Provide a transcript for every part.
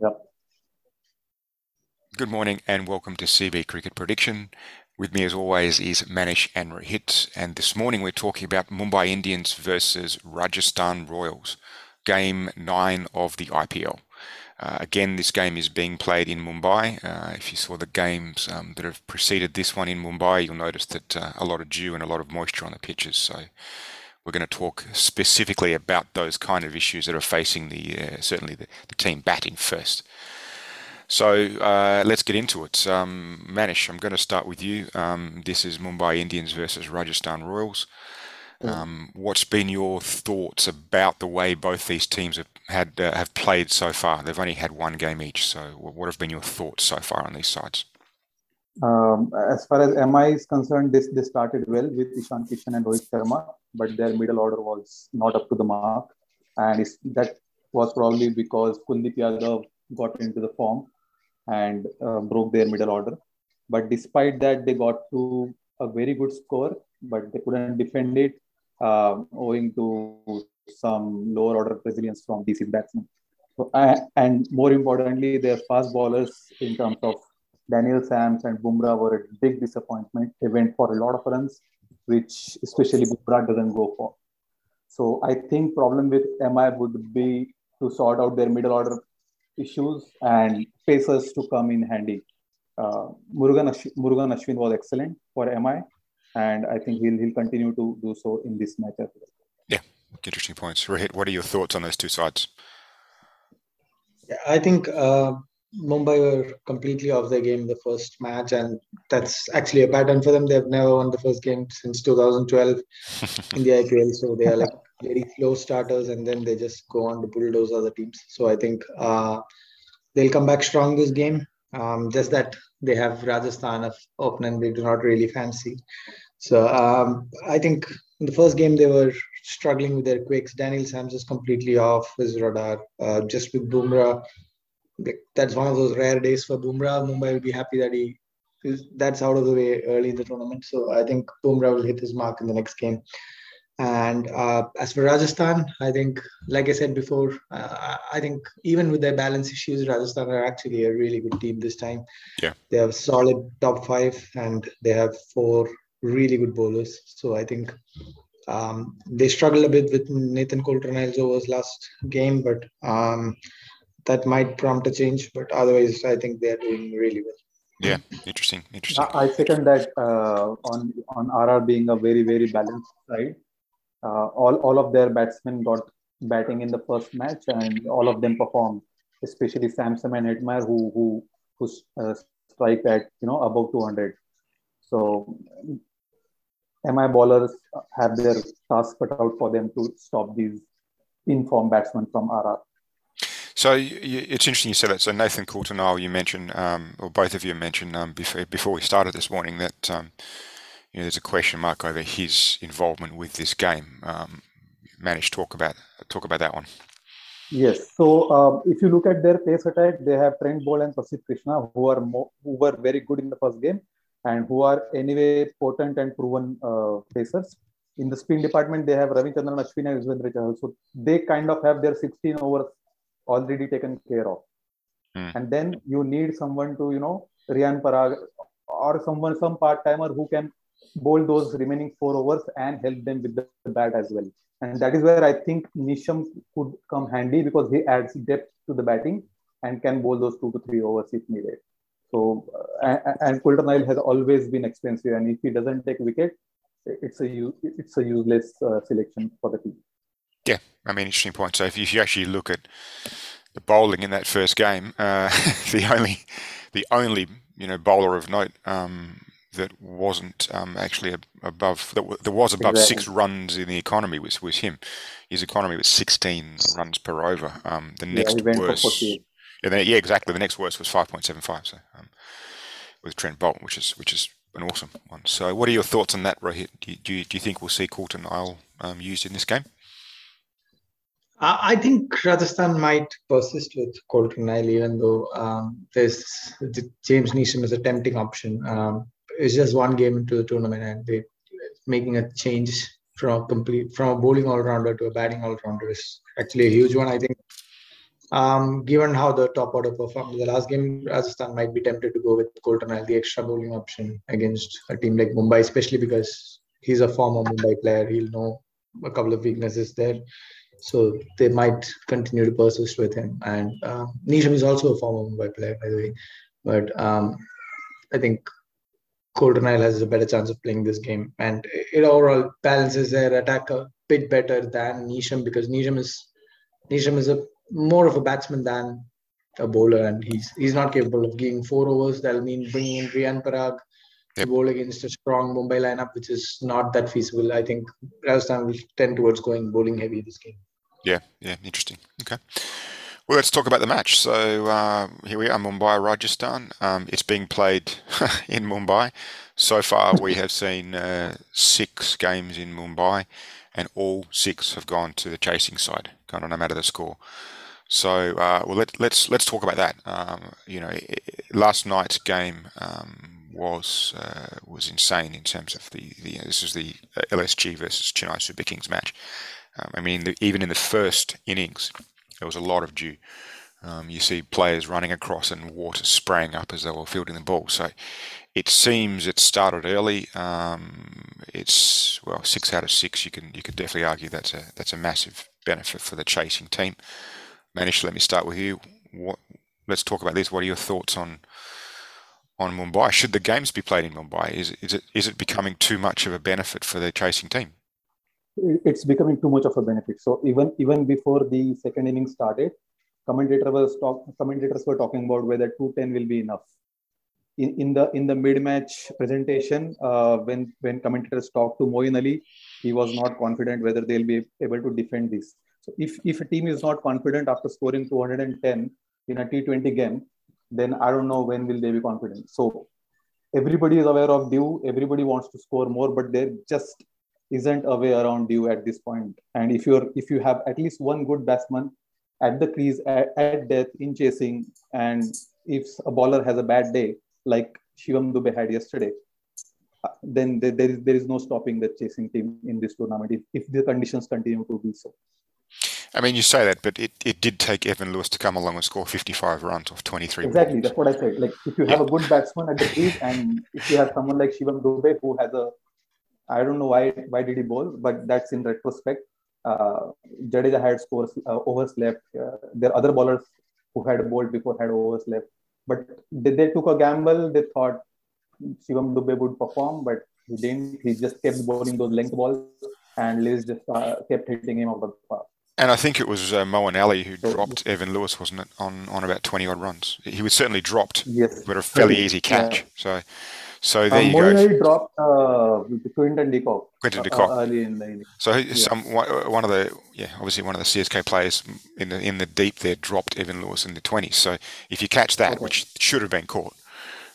Yep. Good morning and welcome to CB Cricket Prediction. With me, as always, is Manish and Rohit. And this morning we're talking about Mumbai Indians versus Rajasthan Royals, game nine of the IPL. Uh, again, this game is being played in Mumbai. Uh, if you saw the games um, that have preceded this one in Mumbai, you'll notice that uh, a lot of dew and a lot of moisture on the pitches. So we're going to talk specifically about those kind of issues that are facing the uh, certainly the, the, team batting first. So uh, let's get into it. Um, Manish, I'm going to start with you. Um, this is Mumbai Indians versus Rajasthan Royals. Um, what's been your thoughts about the way both these teams have had uh, have played so far? They've only had one game each. So, what have been your thoughts so far on these sides? Um, as far as MI is concerned, this they started well with Ishan Kishan and Rohit Sharma, but their middle order was not up to the mark, and that was probably because Kuldeep Yadav got into the form and uh, broke their middle order. But despite that, they got to a very good score, but they couldn't defend it uh, owing to some lower order resilience from DC batsmen. So, uh, and more importantly, their fast bowlers in terms of Daniel Sams and Bumrah were a big disappointment. They went for a lot of runs, which especially Bumrah doesn't go for. So I think problem with MI would be to sort out their middle order issues and pacers to come in handy. Uh, Murugan, Ash- Murugan Ashwin was excellent for MI and I think he'll he'll continue to do so in this match as well. Yeah, interesting points. Rohit, what are your thoughts on those two sides? Yeah, I think uh, Mumbai were completely off their game the first match, and that's actually a pattern for them. They've never won the first game since 2012 in the IPL, so they are like very slow starters, and then they just go on to bulldoze other teams. So I think uh, they'll come back strong this game. Um, just that they have Rajasthan of opening they do not really fancy. So um, I think in the first game they were struggling with their quicks. Daniel Sams is completely off his radar. Uh, just with Bumrah, that's one of those rare days for Bumrah. Mumbai will be happy that he is, that's out of the way early in the tournament. So I think Bumrah will hit his mark in the next game. And uh, as for Rajasthan, I think, like I said before, uh, I think even with their balance issues, Rajasthan are actually a really good team this time. Yeah, they have solid top five, and they have four really good bowlers. So I think um, they struggled a bit with Nathan Coulter-Nile's overs last game, but um, that might prompt a change. But otherwise, I think they are doing really well. Yeah, interesting, interesting. I second that uh, on on RR being a very very balanced side. Uh, all all of their batsmen got batting in the first match, and all of them performed. Especially Samson and Hetmyer, who who who uh, strike at you know above 200. So MI bowlers have their task cut out for them to stop these informed batsmen from RR. So it's interesting you said that. So Nathan Coulter-Nile, you mentioned, um, or both of you mentioned um, before, before we started this morning that um, you know there's a question mark over his involvement with this game. Um, managed to talk about talk about that one. Yes. So uh, if you look at their pace attack, they have Trent Boult and Prasidh Krishna, who are more, who were very good in the first game, and who are anyway potent and proven uh, pacers. In the spin department, they have Ravichandran Ashwin and Yuzvendra Chahal. So they kind of have their 16 overs already taken care of. Mm. And then you need someone to, you know, Riyan Parag or someone, some part timer who can bowl those remaining four overs and help them with the bat as well. And that is where I think Neesham could come handy because he adds depth to the batting and can bowl those two to three overs if needed. So, uh, and Coulter-Nile has always been expensive, and if he doesn't take wicket, it's a it's a useless uh, selection for the team. Yeah, I mean, interesting point. So if you, if you actually look at the bowling in that first game, uh, the only the only you know bowler of note um, that wasn't um, actually above that, there was above exactly. six runs in the economy was was him. His economy was 16 runs per over. Um, the next yeah, worst, yeah, yeah, exactly. The next worst was 5.75. So um, with Trent Boult, which is which is an awesome one. So, what are your thoughts on that, Rohit? Do you, do you, do you think we'll see Coulter-Nile um, used in this game? I think Rajasthan might persist with Coulter-Nile, even though um, there's James Neesham is a tempting option. Um, it's just one game into the tournament, and they making a change from a complete from a bowling all rounder to a batting all rounder is actually a huge one. I think um, given how the top order performed in the last game, Rajasthan might be tempted to go with Coulter-Nile, the extra bowling option against a team like Mumbai, especially because he's a former Mumbai player. He'll know a couple of weaknesses there. So they might continue to persist with him. And uh, Neesham is also a former Mumbai player, by the way. But um, I think Coulter-Nile has a better chance of playing this game. And it overall balances their attack a bit better than Neesham because Neesham is Neesham is a more of a batsman than a bowler, and he's he's not capable of giving four overs. That'll mean bringing in Riyan Parag yep. bowl against a strong Mumbai lineup, which is not that feasible. I think Rajasthan will tend towards going bowling heavy this game. Yeah, yeah, interesting. Okay. Well, let's talk about the match. So uh, here we are, Mumbai, Rajasthan. Um, it's being played in Mumbai. So far, we have seen uh, six games in Mumbai, and all six have gone to the chasing side, gone on no matter the score. So, uh, well, let, us let's, let's talk about that. Um, you know, last night's game um, was uh, was insane in terms of the, the this is the LSG versus Chennai Super Kings match. Um, I mean, the, even in the first innings, there was a lot of dew. Um, you see players running across and water spraying up as they were fielding the ball. So it seems it started early. Um, it's well six out of six. You can you could definitely argue that's a that's a massive benefit for the chasing team. Manish, let me start with you. What? Let's talk about this. What are your thoughts on on Mumbai? Should the games be played in Mumbai? Is is it is it becoming too much of a benefit for the chasing team? it's becoming too much of a benefit. So even even before the second inning started, commentator was talk, commentators were talking about whether 210 will be enough. In, in the in the mid-match presentation, uh, when when commentators talked to Moeen Ali, he was not confident whether they'll be able to defend this. So if if a team is not confident after scoring 210 in a T20 game, then I don't know when will they be confident. So everybody is aware of dew. Everybody wants to score more, but they're just isn't a way around you at this point. And if you're if you have at least one good batsman at the crease at, at death in chasing, and if a bowler has a bad day like Shivam Dube had yesterday, uh, then there, there is there is no stopping the chasing team in this tournament if, if the conditions continue to be so. I mean, you say that, but it, it did take Evin Lewis to come along and score 55 runs off 23 Exactly, balls. that's what I said. Like, if you have yeah. a good batsman at the crease, and if you have someone like Shivam Dube who has a I don't know why why did he bowl, but that's in retrospect. Uh, Jadeja had scores uh, overs left. Uh, there are other bowlers who had bowled before had overs left, but they, they took a gamble. They thought Shivam Dube would perform, but he didn't. He just kept bowling those length balls, and Lewis just uh, kept hitting him out of the park. And I think it was uh, Moeen Ali who dropped Evin Lewis, wasn't it, on, on about 20 odd runs? He was certainly dropped, yes. but a fairly easy catch. Yeah. So so there um, you go. dropped uh, Quinton de Kock. Quinton de Kock. Uh, early in the. So yeah. some one of the yeah obviously one of the CSK players in the in the deep there dropped Evin Lewis in the twenties. So if you catch that, okay. which should have been caught,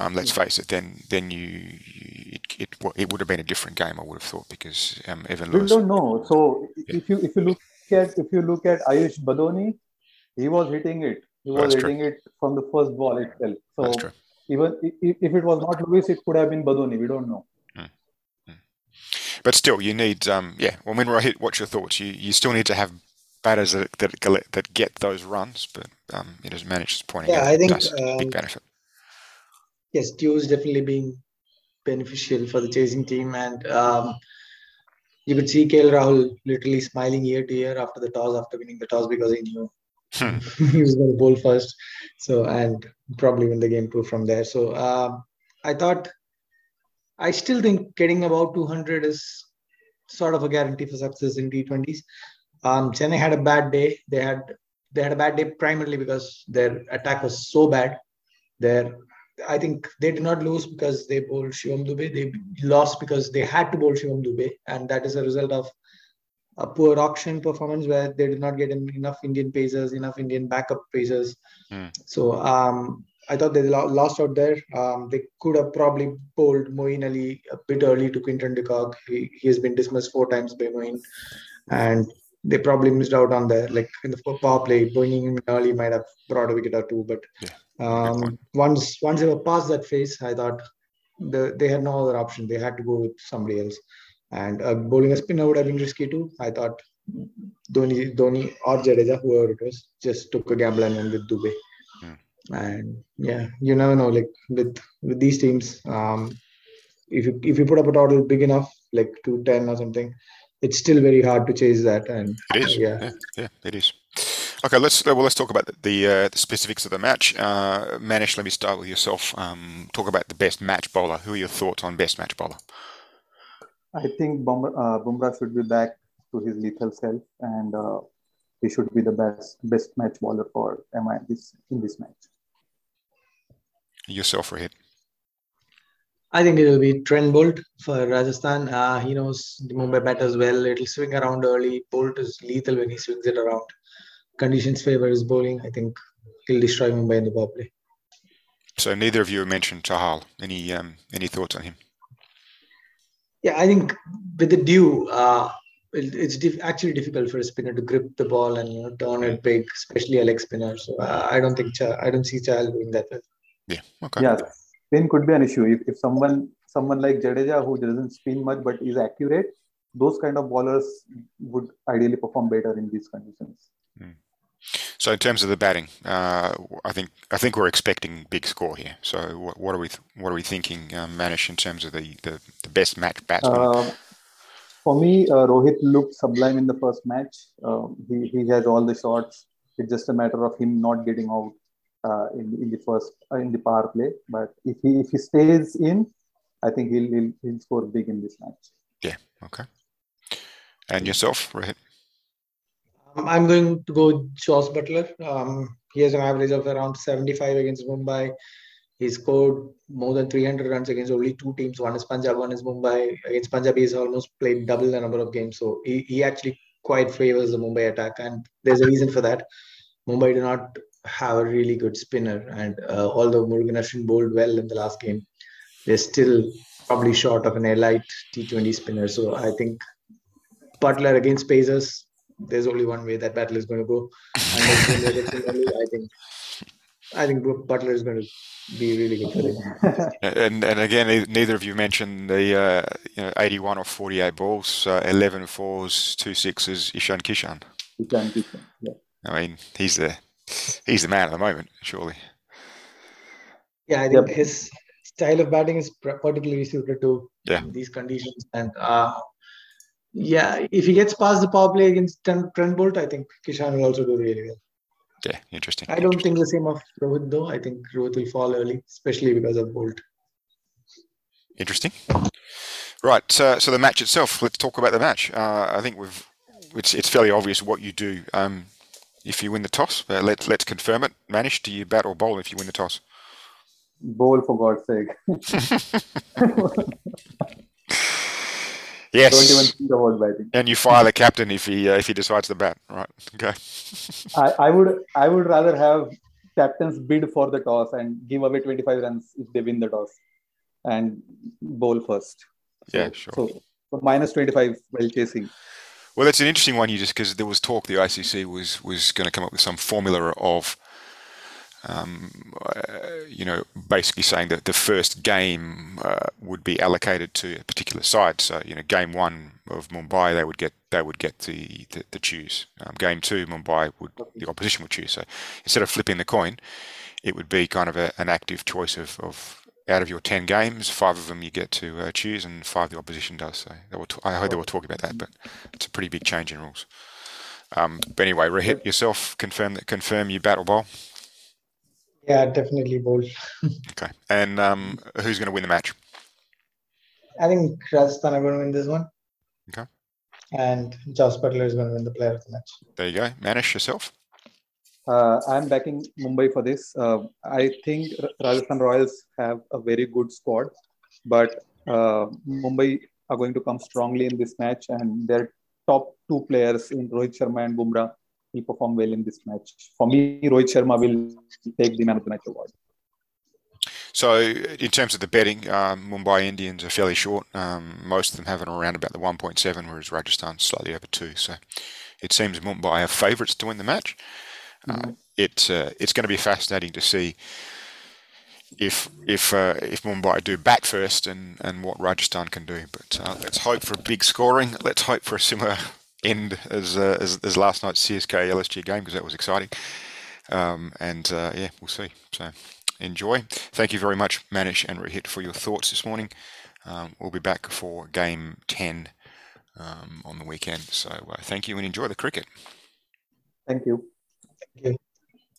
um, let's face it, then then you, you it it, it, would have been a different game. I would have thought because um, Evin Lewis. We don't know. So yeah. if you if you look at if you look at Ayush Badoni, he was hitting it. He was hitting true. it from the first ball itself. So even if, if it was not Lewis, it could have been Badoni. We don't know. Hmm. Hmm. But still, you need, um, yeah. Well, when hit, what's your thoughts? You you still need to have batters that that, that get those runs, but um, it has managed pointing yeah, out I think, um, big benefit. Yes, dew is definitely being beneficial for the chasing team, and um, you could see KL Rahul literally smiling year to year after the toss, after winning the toss, because he knew Hmm. he was going to bowl first. So, and probably win the game too from there. So, uh, I thought, I still think getting about 200 is sort of a guarantee for success in T20s. Um, Chennai had a bad day. They had they had a bad day primarily because their attack was so bad. Their I think they did not lose because they bowled Shivam Dube. They lost because they had to bowl Shivam Dube, and that is a result of a poor auction performance where they did not get enough Indian pacers, enough Indian backup pacers. Mm. So um, I thought they lost out there. Um, they could have probably bowled Moeen Ali a bit early to Quinton de Kock. He, he has been dismissed four times by Moeen. And they probably missed out on there. Like in the power play, bowling him early might have brought a wicket or two. But yeah, um, once once they were past that phase, I thought the, they had no other option. They had to go with somebody else. And uh, bowling a spinner would have been risky too. I thought Dhoni, Dhoni or Jadeja, whoever it was, just took a gamble and went with Dube. Hmm. And yeah, you never know. Like with with these teams, um, if you if you put up a total big enough, like two ten or something, it's still very hard to chase that. And It is. yeah, Yeah, yeah, it is. Okay, let's well let's talk about the the, uh, the specifics of the match. Uh, Manish, let me start with yourself. Um, talk about the best match bowler. Who are your thoughts on best match bowler? I think Bumrah, uh, Bumrah should be back to his lethal self, and uh, he should be the best best match bowler for MI this in this match. Yourself, Rohit. I think it will be Trent Boult for Rajasthan. Uh, he knows the Mumbai batters well. It'll swing around early. Boult is lethal when he swings it around. Conditions favor his bowling. I think he'll destroy Mumbai in the power play. So neither of you mentioned Chahal. Any um, any thoughts on him? Yeah, I think with the dew, uh, it, it's dif- actually difficult for a spinner to grip the ball and you know turn it big, especially a leg spinner. So uh, I don't think Cha- I don't see Chahal doing that. Well. Yeah. Okay. Yeah, spin could be an issue if, if someone someone like Jadeja who doesn't spin much but is accurate, those kind of bowlers would ideally perform better in these conditions. So in terms of the batting, uh, I think I think we're expecting big score here. So what, what are we what are we thinking, um, Manish, in terms of the, the, the best match batsman? Uh, for me, uh, Rohit looked sublime in the first match. Um, he, he has all the shots. It's just a matter of him not getting out uh, in, in the first uh, in the power play. But if he if he stays in, I think he'll he'll, he'll score big in this match. yeah. Okay. And yourself, Rohit. Um, I'm going to go Josh Buttler. Um, he has an average of around 75 against Mumbai. He scored more than 300 runs against only two teams. One is Punjab, one is Mumbai. Against Punjab, he's almost played double the number of games. So he, he actually quite favors the Mumbai attack. And there's a reason for that. Mumbai do not have a really good spinner. And uh, although Murugan Ashwin bowled well in the last game, they're still probably short of an elite T20 spinner. So I think Buttler against Pacers, there's only one way that battle is going to go. Unless Mumbai gets in early, I think I think Buttler is going to be really good for them. And and again, neither of you mentioned the uh, you know 81 or 48 balls, uh, 11 fours, two sixes. Ishan Kishan. Ishan Kishan, yeah. I mean, he's the he's the man at the moment, surely. Yeah, I think Yep. his style of batting is particularly suited to Yeah. these conditions. And uh, yeah, if he gets past the power play against Trent, Trent Boult, I think Kishan will also do really well. Yeah, interesting. I don't think the same of Rohit though. I think Rohit will fall early, especially because of Boult. Interesting. Right. So, so the match itself. Let's talk about the match. Uh, I think we've. It's it's fairly obvious what you do. Um, if you win the toss, uh, let's let's confirm it. Manish, do you bat or bowl if you win the toss? Bowl for God's sake. Yes. Don't even think about batting. And you fire the captain if he uh, if he decides to bat. Right. Okay. I, I would I would rather have captains bid for the toss and give away 25 runs if they win the toss and bowl first. So, Yeah, sure. So, so minus 25 while chasing. Well, that's an interesting one. You just because there was talk the ICC was was going to come up with some formula of, um, uh, you know, basically saying that the first game uh, would be allocated to a particular side. So you know, game one of Mumbai, they would get they would get the the, the choose. Um, game two, Mumbai would the opposition would choose. So instead of flipping the coin, it would be kind of a, an active choice of, of out of your 10 games, five of them you get to uh, choose and five the opposition does. So they t- I heard they were talking about that, but it's a pretty big change in rules. Um, but anyway, Rohit, yourself, confirm that confirm you battle bowl. Yeah, definitely Bolt. Okay. And um, who's going to win the match? I think Rajasthan are going to win this one. Okay. And Josh Buttler is going to win the player of the match. There you go. Manish, yourself. Uh, I'm backing Mumbai for this. Uh, I think Rajasthan Royals have a very good squad, but uh, Mumbai are going to come strongly in this match, and their top two players in Rohit Sharma and Bumrah will perform well in this match. For me, Rohit Sharma will take the man of the match award. So, in terms of the betting, um, Mumbai Indians are fairly short. Um, most of them have it around about the 1.7, whereas Rajasthan slightly over two. So, it seems Mumbai are favourites to win the match. Uh, it's uh, it's going to be fascinating to see if if uh, if Mumbai do bat first and, and what Rajasthan can do. But uh, let's hope for big scoring. Let's hope for a similar end as, uh, as, as last night's CSK LSG game because that was exciting. Um, and uh, yeah, we'll see. So enjoy. Thank you very much, Manish and Rohit, for your thoughts this morning. Um, we'll be back for game 10 um, on the weekend. So uh, thank you and enjoy the cricket. Thank you. Thank you.